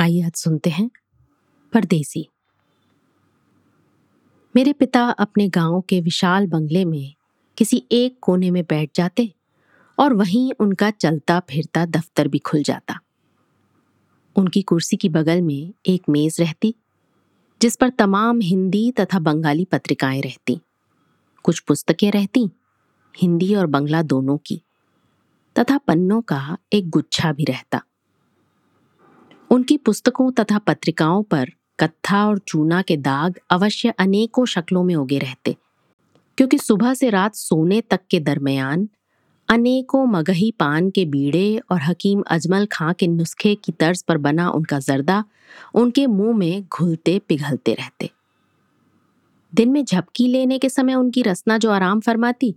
आइए आज सुनते हैं परदेसी। मेरे पिता अपने गाँव के विशाल बंगले में किसी एक कोने में बैठ जाते और वहीं उनका चलता फिरता दफ्तर भी खुल जाता। उनकी कुर्सी की बगल में एक मेज रहती, जिस पर तमाम हिंदी तथा बंगाली पत्रिकाएँ रहती। कुछ पुस्तकें रहती, हिंदी और बंगला दोनों की, तथा पन्नों का एक गुच्छा भी रहता। उनकी पुस्तकों तथा पत्रिकाओं पर कत्था और चूना के दाग अवश्य अनेकों शक्लों में उगे रहते, क्योंकि सुबह से रात सोने तक के दरमियान अनेकों मगही पान के बीड़े और हकीम अजमल खां के नुस्खे की तर्ज पर बना उनका जर्दा उनके मुँह में घुलते पिघलते रहते। दिन में झपकी लेने के समय उनकी रसना जो आराम फरमाती,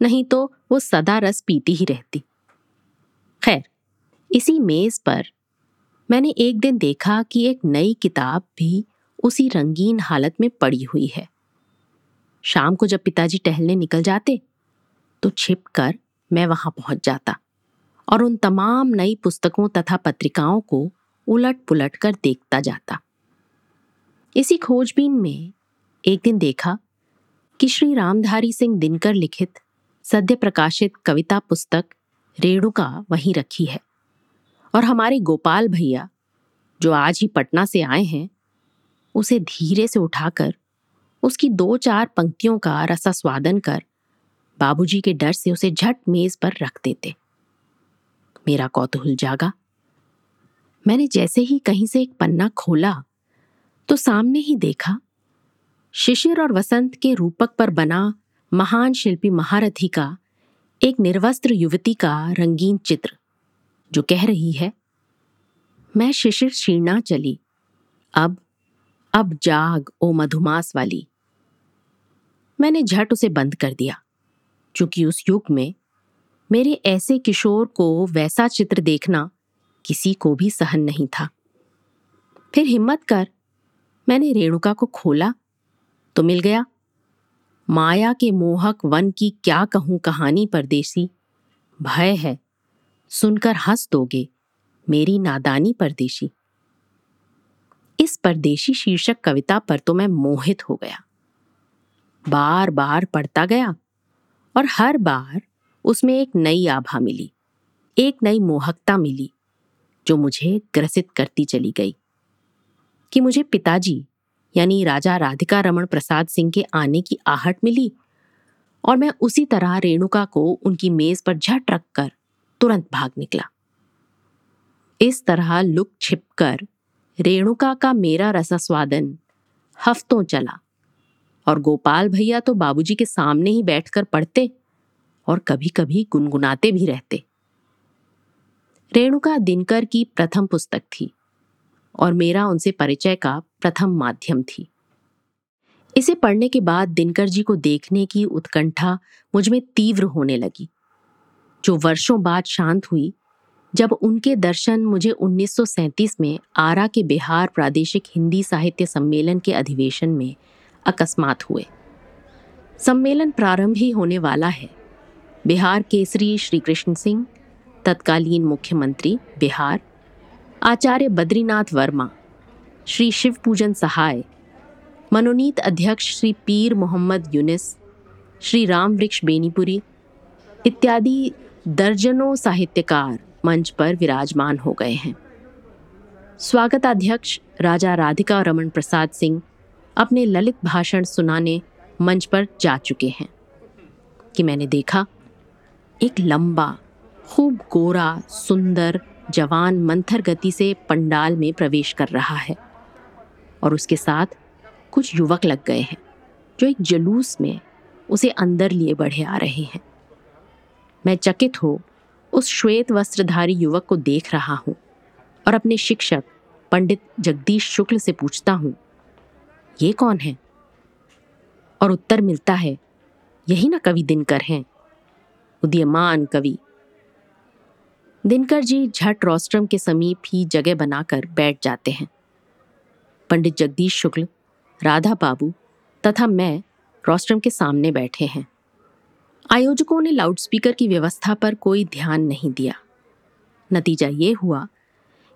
नहीं तो वो सदा रस पीती ही रहती। खैर, इसी मेज पर मैंने एक दिन देखा कि एक नई किताब भी उसी रंगीन हालत में पड़ी हुई है। शाम को जब पिताजी टहलने निकल जाते तो छिप कर मैं वहाँ पहुँच जाता और उन तमाम नई पुस्तकों तथा पत्रिकाओं को उलट पुलट कर देखता जाता। इसी खोजबीन में एक दिन देखा कि श्री रामधारी सिंह दिनकर लिखित, सद्य प्रकाशित कविता पुस्तक रेणुका वहीं रखी है। और हमारे गोपाल भैया, जो आज ही पटना से आए हैं, उसे धीरे से उठाकर, उसकी दो चार पंक्तियों का रसा स्वादन कर, बाबूजी के डर से उसे झट मेज पर रख देते। मेरा कौतूहल जागा। मैंने जैसे ही कहीं से एक पन्ना खोला तो सामने ही देखा, शिशिर और वसंत के रूपक पर बना महान शिल्पी महारथी का एक निर्वस्त्र युवती का रंगीन चित्र। जो कह रही है। मैं शिशिर शीर्णा चली। अब अब जाग, ओ मधुमास वाली। मैंने झट उसे बंद कर दिया, क्योंकि उस युग में मेरे ऐसे किशोर को वैसा चित्र देखना किसी को भी सहन नहीं था। फिर हिम्मत कर, मैंने रेणुका को खोला तो मिल गया। माया के मोहक वन की क्या कहूँ कहानी परदेसी। भय है सुनकर हंस दोगे, मेरी नादानी परदेशी। इस परदेशी शीर्षक कविता पर तो मैं मोहित हो गया। बार बार पढ़ता गया और हर बार उसमें एक नई आभा मिली, एक नई मोहकता मिली, जो मुझे ग्रसित करती चली गई कि मुझे पिताजी यानी राजा राधिका रमन प्रसाद सिंह के आने की आहट मिली और मैं उसी तरह रेणुका को उनकी मेज पर झट रखकर तुरंत भाग निकला। इस तरह लुक छिपकर रेणुका का मेरा रसास्वादन हफ्तों चला और गोपाल भैया तो बाबूजी के सामने ही बैठकर पढ़ते और कभी कभी गुनगुनाते भी रहते। रेणुका दिनकर की प्रथम पुस्तक थी और मेरा उनसे परिचय का प्रथम माध्यम थी। इसे पढ़ने के बाद दिनकर जी को देखने की उत्कंठा मुझमें तीव्र होने लगी। जो वर्षों बाद शांत हुई, जब उनके दर्शन मुझे 1937 में आरा के बिहार प्रादेशिक हिंदी साहित्य सम्मेलन के अधिवेशन में अकस्मात हुए। सम्मेलन प्रारंभ ही होने वाला है। बिहार केसरी श्री कृष्ण सिंह, तत्कालीन मुख्यमंत्री बिहार, आचार्य बद्रीनाथ वर्मा, श्री शिव पूजन सहाय, मनोनीत अध्यक्ष श्री पीर मोहम्मद यूनिस, श्री राम वृक्ष बेनीपुरी इत्यादि दर्जनों साहित्यकार मंच पर विराजमान हो गए हैं। स्वागताध्यक्ष राजा राधिका रमन प्रसाद सिंह अपने ललित भाषण सुनाने मंच पर जा चुके हैं कि मैंने देखा, एक लंबा, खूब गोरा, सुंदर, जवान मंथर गति से पंडाल में प्रवेश कर रहा है और उसके साथ कुछ युवक लग गए हैं जो एक जुलूस में उसे अंदर लिए बढ़े आ रहे हैं। मैं चकित हो उस श्वेत वस्त्रधारी युवक को देख रहा हूँ और अपने शिक्षक पंडित जगदीश शुक्ल से पूछता हूँ, ये कौन है? और उत्तर मिलता है, यही ना कवि दिनकर हैं। उदीयमान कवि। दिनकर जी झट रोस्ट्रम के समीप ही जगह बनाकर बैठ जाते हैं। पंडित जगदीश शुक्ल, राधा बाबू तथा मैं रोस्ट्रम के सामने बैठे हैं। आयोजकों ने लाउडस्पीकर की व्यवस्था पर कोई ध्यान नहीं दिया। नतीजा ये हुआ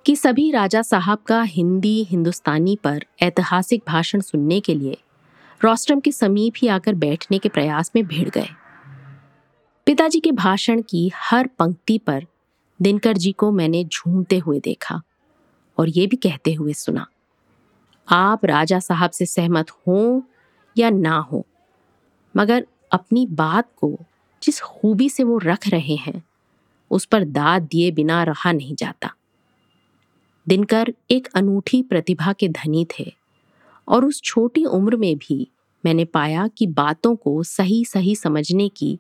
कि सभी राजा साहब का हिंदी, हिंदुस्तानी पर ऐतिहासिक भाषण सुनने के लिए रोस्ट्रम के समीप ही आकर बैठने के प्रयास में भिड़ गए। पिताजी के भाषण की हर पंक्ति पर दिनकर जी को मैंने झूमते हुए देखा और ये भी कहते हुए सुना, आप राजा साहब से सहमत हों या ना हो, मगर अपनी बात को जिस खूबी से वो रख रहे हैं, उस पर दाद दिए बिना रहा नहीं जाता। दिनकर एक अनूठी प्रतिभा के धनी थे और उस छोटी उम्र में भी मैंने पाया कि बातों को सही सही समझने की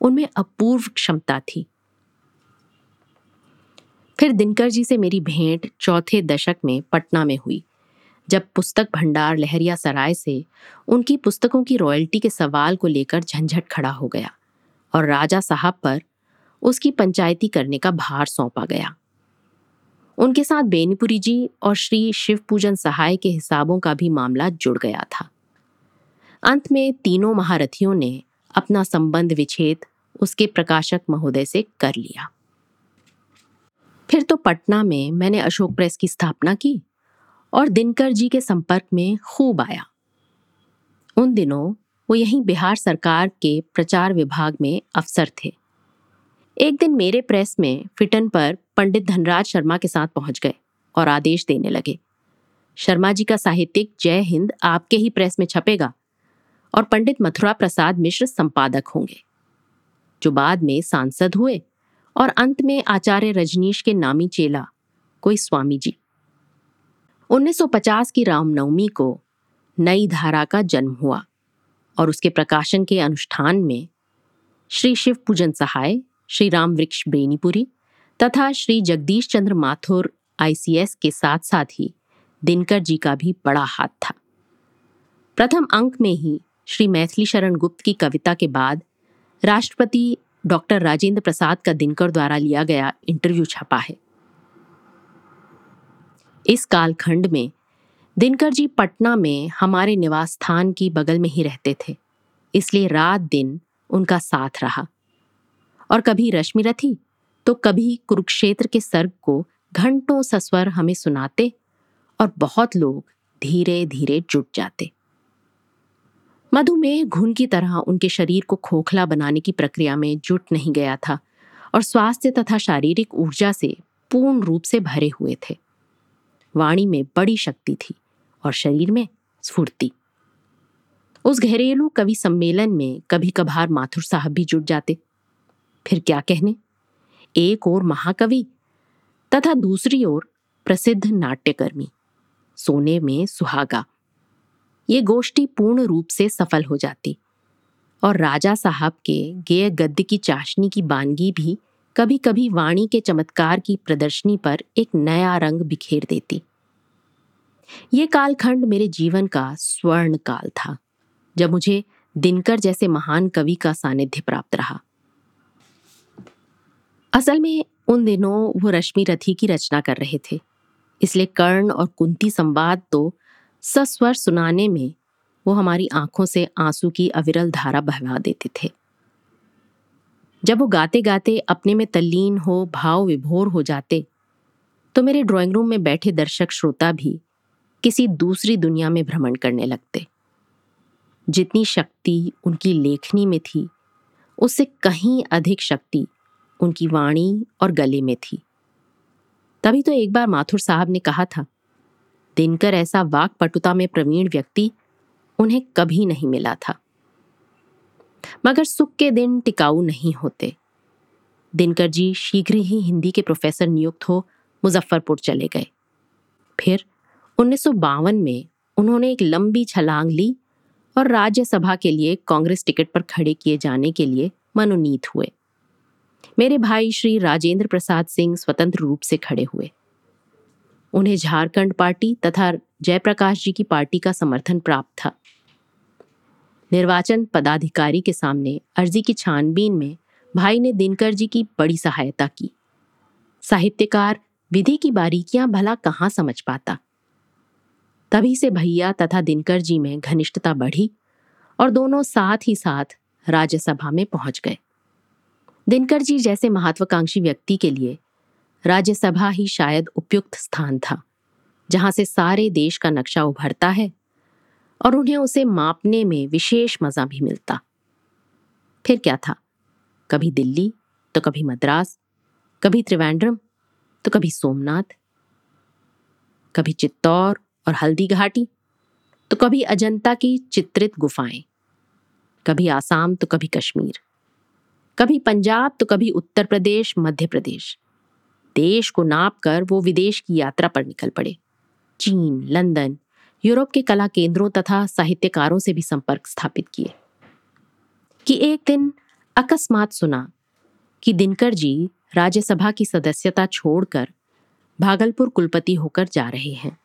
उनमें अपूर्व क्षमता थी। फिर दिनकर जी से मेरी भेंट चौथे दशक में पटना में हुई। जब पुस्तक भंडार लहरिया सराय से उनकी पुस्तकों की रॉयल्टी के सवाल को लेकर झंझट खड़ा हो गया और राजा साहब पर उसकी पंचायती करने का भार सौंपा गया। उनके साथ बेनीपुरी जी और श्री शिव पूजन सहाय के हिसाबों का भी मामला जुड़ गया था। अंत में तीनों महारथियों ने अपना संबंध विच्छेद उसके प्रकाशक महोदय से कर लिया। फिर तो पटना में मैंने अशोक प्रेस की स्थापना की। और दिनकर जी के संपर्क में खूब आया। उन दिनों वो यहीं बिहार सरकार के प्रचार विभाग में अफसर थे। एक दिन मेरे प्रेस में फिटन पर पंडित धनराज शर्मा के साथ पहुँच गए और आदेश देने लगे। शर्मा जी का साहित्यिक जय हिंद आपके ही प्रेस में छपेगा और पंडित मथुरा प्रसाद मिश्र संपादक होंगे। जो बाद में सांसद हुए और अंत में आचार्य रजनीश के नामी चेला, कोई स्वामी जी। 1950 की रामनवमी को नई धारा का जन्म हुआ और उसके प्रकाशन के अनुष्ठान में श्री शिव पूजन सहाय, श्री राम वृक्ष बेनीपुरी तथा श्री जगदीश चंद्र माथुर आईसीएस के साथ साथ ही दिनकर जी का भी बड़ा हाथ था। प्रथम अंक में ही श्री मैथिली शरण गुप्त की कविता के बाद राष्ट्रपति डॉक्टर राजेंद्र प्रसाद का दिनकर द्वारा लिया गया इंटरव्यू छपा है। इस कालखंड में दिनकर जी पटना में हमारे निवास स्थान की बगल में ही रहते थे, इसलिए रात दिन उनका साथ रहा। और कभी रश्मि रथी तो कभी कुरुक्षेत्र के सर्ग को घंटों सस्वर हमें सुनाते और बहुत लोग धीरे धीरे जुट जाते। मधुमेह घुन की तरह उनके शरीर को खोखला बनाने की प्रक्रिया में जुट नहीं गया था और स्वास्थ्य तथा शारीरिक ऊर्जा से पूर्ण रूप से भरे हुए थे। वाणी में बड़ी शक्ति थी और शरीर में स्फूर्ति। उस घरेलू कवि सम्मेलन में कभी कभार माथुर साहब भी जुट जाते। फिर क्या कहने? एक और महाकवि तथा दूसरी ओर प्रसिद्ध नाट्यकर्मी, सोने में सुहागा। ये गोष्ठी पूर्ण रूप से सफल हो जाती और राजा साहब के गेय गद्य की चाशनी की बानगी भी कभी कभी वाणी के चमत्कार की प्रदर्शनी पर एक नया रंग बिखेर देती। ये कालखंड मेरे जीवन का स्वर्ण काल था, जब मुझे दिनकर जैसे महान कवि का सानिध्य प्राप्त रहा। असल में उन दिनों वो रश्मि रथी की रचना कर रहे थे, इसलिए कर्ण और कुंती संवाद तो सस्वर सुनाने में वो हमारी आँखों से आँसू की अविरल धारा बहवा देते थे। जब वो गाते गाते अपने में तल्लीन हो भाव विभोर हो जाते तो मेरे ड्राइंग रूम में बैठे दर्शक श्रोता भी किसी दूसरी दुनिया में भ्रमण करने लगते। जितनी शक्ति उनकी लेखनी में थी, उससे कहीं अधिक शक्ति उनकी वाणी और गले में थी। तभी तो एक बार माथुर साहब ने कहा था, दिनकर ऐसा वाक पटुता में प्रवीण व्यक्ति उन्हें कभी नहीं मिला था। मगर सुख के दिन टिकाऊ नहीं होते। दिनकर जी शीघ्र ही हिंदी के प्रोफेसर नियुक्त हो मुजफ्फरपुर चले गए। फिर उन्नीस सौ बावन में उन्होंने एक लंबी छलांग ली और राज्यसभा के लिए कांग्रेस टिकट पर खड़े किए जाने के लिए मनोनीत हुए। मेरे भाई श्री राजेंद्र प्रसाद सिंह स्वतंत्र रूप से खड़े हुए। उन्हें झारखंड पार्टी तथा जयप्रकाश जी की पार्टी का समर्थन प्राप्त था। निर्वाचन पदाधिकारी के सामने अर्जी की छानबीन में भाई ने दिनकर जी की बड़ी सहायता की। साहित्यकार, विधि की बारीकियाँ भला कहाँ समझ पाता? तभी से भैया तथा दिनकर जी में घनिष्ठता बढ़ी और दोनों साथ ही साथ राज्यसभा में पहुँच गए। दिनकर जी जैसे महत्वाकांक्षी व्यक्ति के लिए राज्यसभा ही शायद उपयुक्त स्थान था, जहाँ से सारे देश का नक्शा उभरता है और उन्हें उसे मापने में विशेष मज़ा भी मिलता। फिर क्या था? कभी दिल्ली तो कभी मद्रास, कभी त्रिवेंद्रम तो कभी सोमनाथ, कभी चित्तौर और हल्दी घाटी। तो कभी अजंता की चित्रित गुफाएँ, कभी आसाम तो कभी कश्मीर, कभी पंजाब तो कभी उत्तर प्रदेश, मध्य प्रदेश। देश को नाप कर वो विदेश की यात्रा पर निकल पड़े। चीन, लंदन, यूरोप के कला केंद्रों तथा साहित्यकारों से भी संपर्क स्थापित किए। कि एक दिन अकस्मात सुना कि दिनकर जी राज्यसभा की सदस्यता छोड़कर भागलपुर कुलपति होकर जा रहे हैं।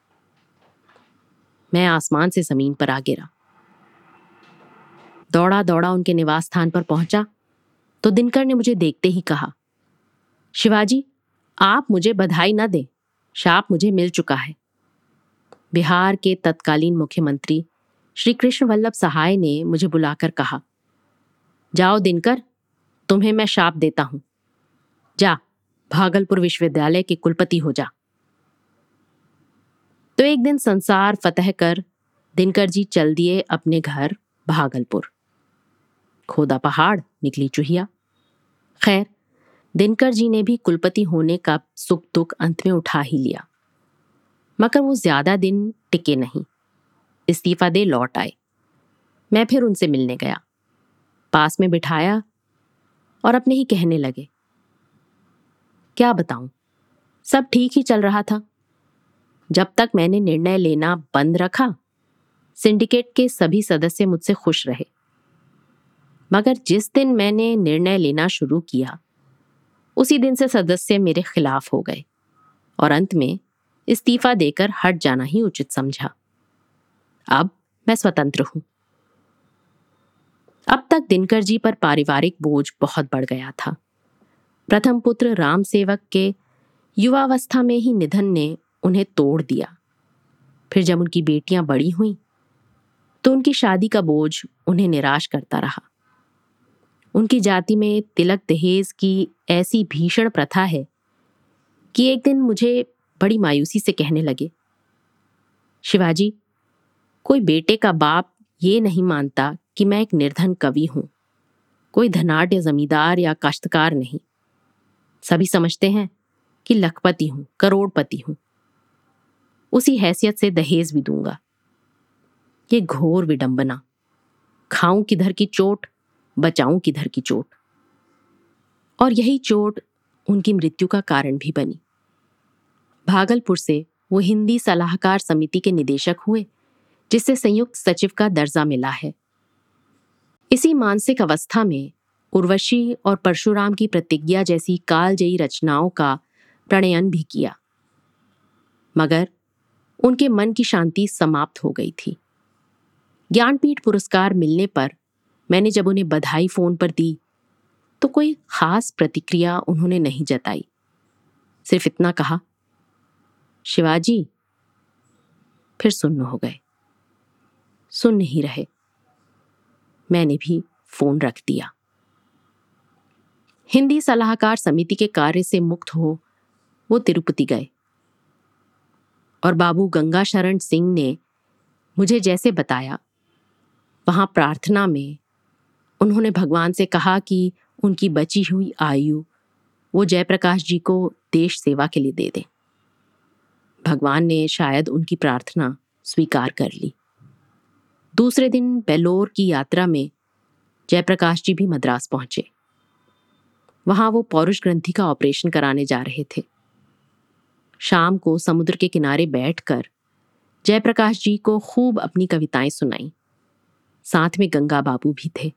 मैं आसमान से ज़मीन पर आ गिरा। दौड़ा दौड़ा उनके निवास स्थान पर पहुँचा तो दिनकर ने मुझे देखते ही कहा, शिवाजी, आप मुझे बधाई न दें, शाप मुझे मिल चुका है। बिहार के तत्कालीन मुख्यमंत्री श्री कृष्ण वल्लभ सहाय ने मुझे बुलाकर कहा, जाओ दिनकर, तुम्हें मैं शाप देता हूँ। जा, भागलपुर विश्वविद्यालय के कुलपति हो जा। तो एक दिन संसार फतह कर, दिनकर जी चल दिए अपने घर भागलपुर। खोदा पहाड़, निकली चूहिया। खैर, दिनकर जी ने भी कुलपति होने का सुख दुख अंत में उठा ही लिया। मगर वो ज़्यादा दिन टिके नहीं। इस्तीफा दे लौट आए। मैं फिर उनसे मिलने गया। पास में बिठाया और अपने ही कहने लगे, क्या बताऊँ? सब ठीक ही चल रहा था। जब तक मैंने निर्णय लेना बंद रखा, सिंडिकेट के सभी सदस्य मुझसे खुश रहे। मगर जिस दिन मैंने निर्णय लेना शुरू किया, उसी दिन से सदस्य मेरे खिलाफ हो गए और अंत में इस्तीफा देकर हट जाना ही उचित समझा। अब मैं स्वतंत्र हूँ। अब तक दिनकर जी पर पारिवारिक बोझ बहुत बढ़ गया था। प्रथम पुत्र राम सेवक के युवावस्था में ही निधन ने उन्हें तोड़ दिया। फिर जब उनकी बेटियाँ बड़ी हुईं तो उनकी शादी का बोझ उन्हें निराश करता रहा। उनकी जाति में तिलक दहेज की ऐसी भीषण प्रथा है कि एक दिन मुझे बड़ी मायूसी से कहने लगे, शिवाजी, कोई बेटे का बाप ये नहीं मानता कि मैं एक निर्धन कवि हूँ। कोई धनाढ़ या जमींदार या काश्तकार नहीं। सभी समझते हैं कि लखपति हूँ, करोड़पति हूँ। उसी हैसियत से दहेज भी दूँगा। ये घोर विडंबना। खाऊं किधर की चोट, बचाऊं किधर की चोट। और यही चोट उनकी मृत्यु का कारण भी बनी। भागलपुर से वो हिंदी सलाहकार समिति के निदेशक हुए, जिससे संयुक्त सचिव का दर्जा मिला है। इसी मानसिक अवस्था में उर्वशी और परशुराम की प्रतिज्ञा जैसी कालजयी रचनाओं का प्रणयन भी किया। मगर उनके मन की शांति समाप्त हो गई थी। ज्ञानपीठ पुरस्कार मिलने पर मैंने जब उन्हें बधाई फ़ोन पर दी तो कोई खास प्रतिक्रिया उन्होंने नहीं जताई। सिर्फ़ इतना कहा, शिवाजी, फिर सुन्न हो गए। सुन नहीं रहे। मैंने भी फ़ोन रख दिया। हिंदी सलाहकार समिति के कार्य से मुक्त हो वो तिरुपति गए। और बाबू गंगा शरण सिंह ने मुझे जैसे बताया, वहाँ प्रार्थना में उन्होंने भगवान से कहा कि उनकी बची हुई आयु वो जयप्रकाश जी को देश सेवा के लिए दे दें। भगवान ने शायद उनकी प्रार्थना स्वीकार कर ली। दूसरे दिन बेलोर की यात्रा में जयप्रकाश जी भी मद्रास पहुँचे। वहाँ वो पौरुष ग्रंथि का ऑपरेशन कराने जा रहे थे। शाम को समुद्र के किनारे बैठकर जयप्रकाश जी को खूब अपनी कविताएँ सुनाई। साथ में गंगा बाबू भी थे।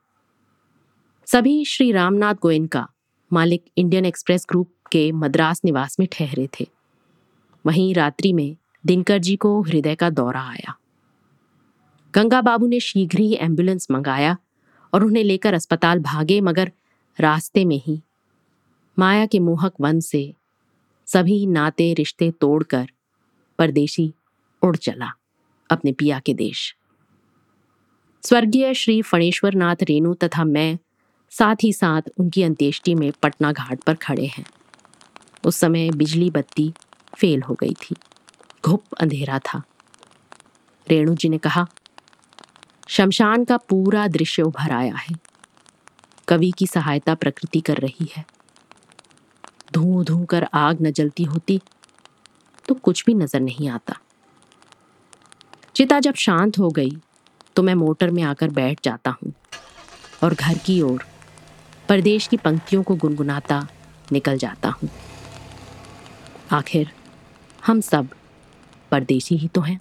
सभी श्री रामनाथ गोयनका मालिक इंडियन एक्सप्रेस ग्रुप के मद्रास निवास में ठहरे थे। वहीं रात्रि में दिनकर जी को हृदय का दौरा आया। गंगा बाबू ने शीघ्र ही एंबुलेंस मंगाया और उन्हें लेकर अस्पताल भागे, मगर रास्ते में ही माया के मोहक वन से सभी नाते रिश्ते तोड़कर परदेशी उड़ चला अपने पिया के देश। स्वर्गीय श्री फणेश्वर नाथ रेणु तथा मैं साथ ही साथ उनकी अंत्येष्टि में पटना घाट पर खड़े हैं। उस समय बिजली बत्ती फेल हो गई थी। घुप अंधेरा था। रेणु जी ने कहा, शमशान का पूरा दृश्य उभर आया है। कवि की सहायता प्रकृति कर रही है। धू धू कर आग न जलती होती तो कुछ भी नज़र नहीं आता। चिता जब शांत हो गई तो मैं मोटर में आकर बैठ जाता हूँ और घर की ओर परदेश की पंक्तियों को गुनगुनाता निकल जाता हूँ। आखिर हम सब परदेशी ही तो हैं।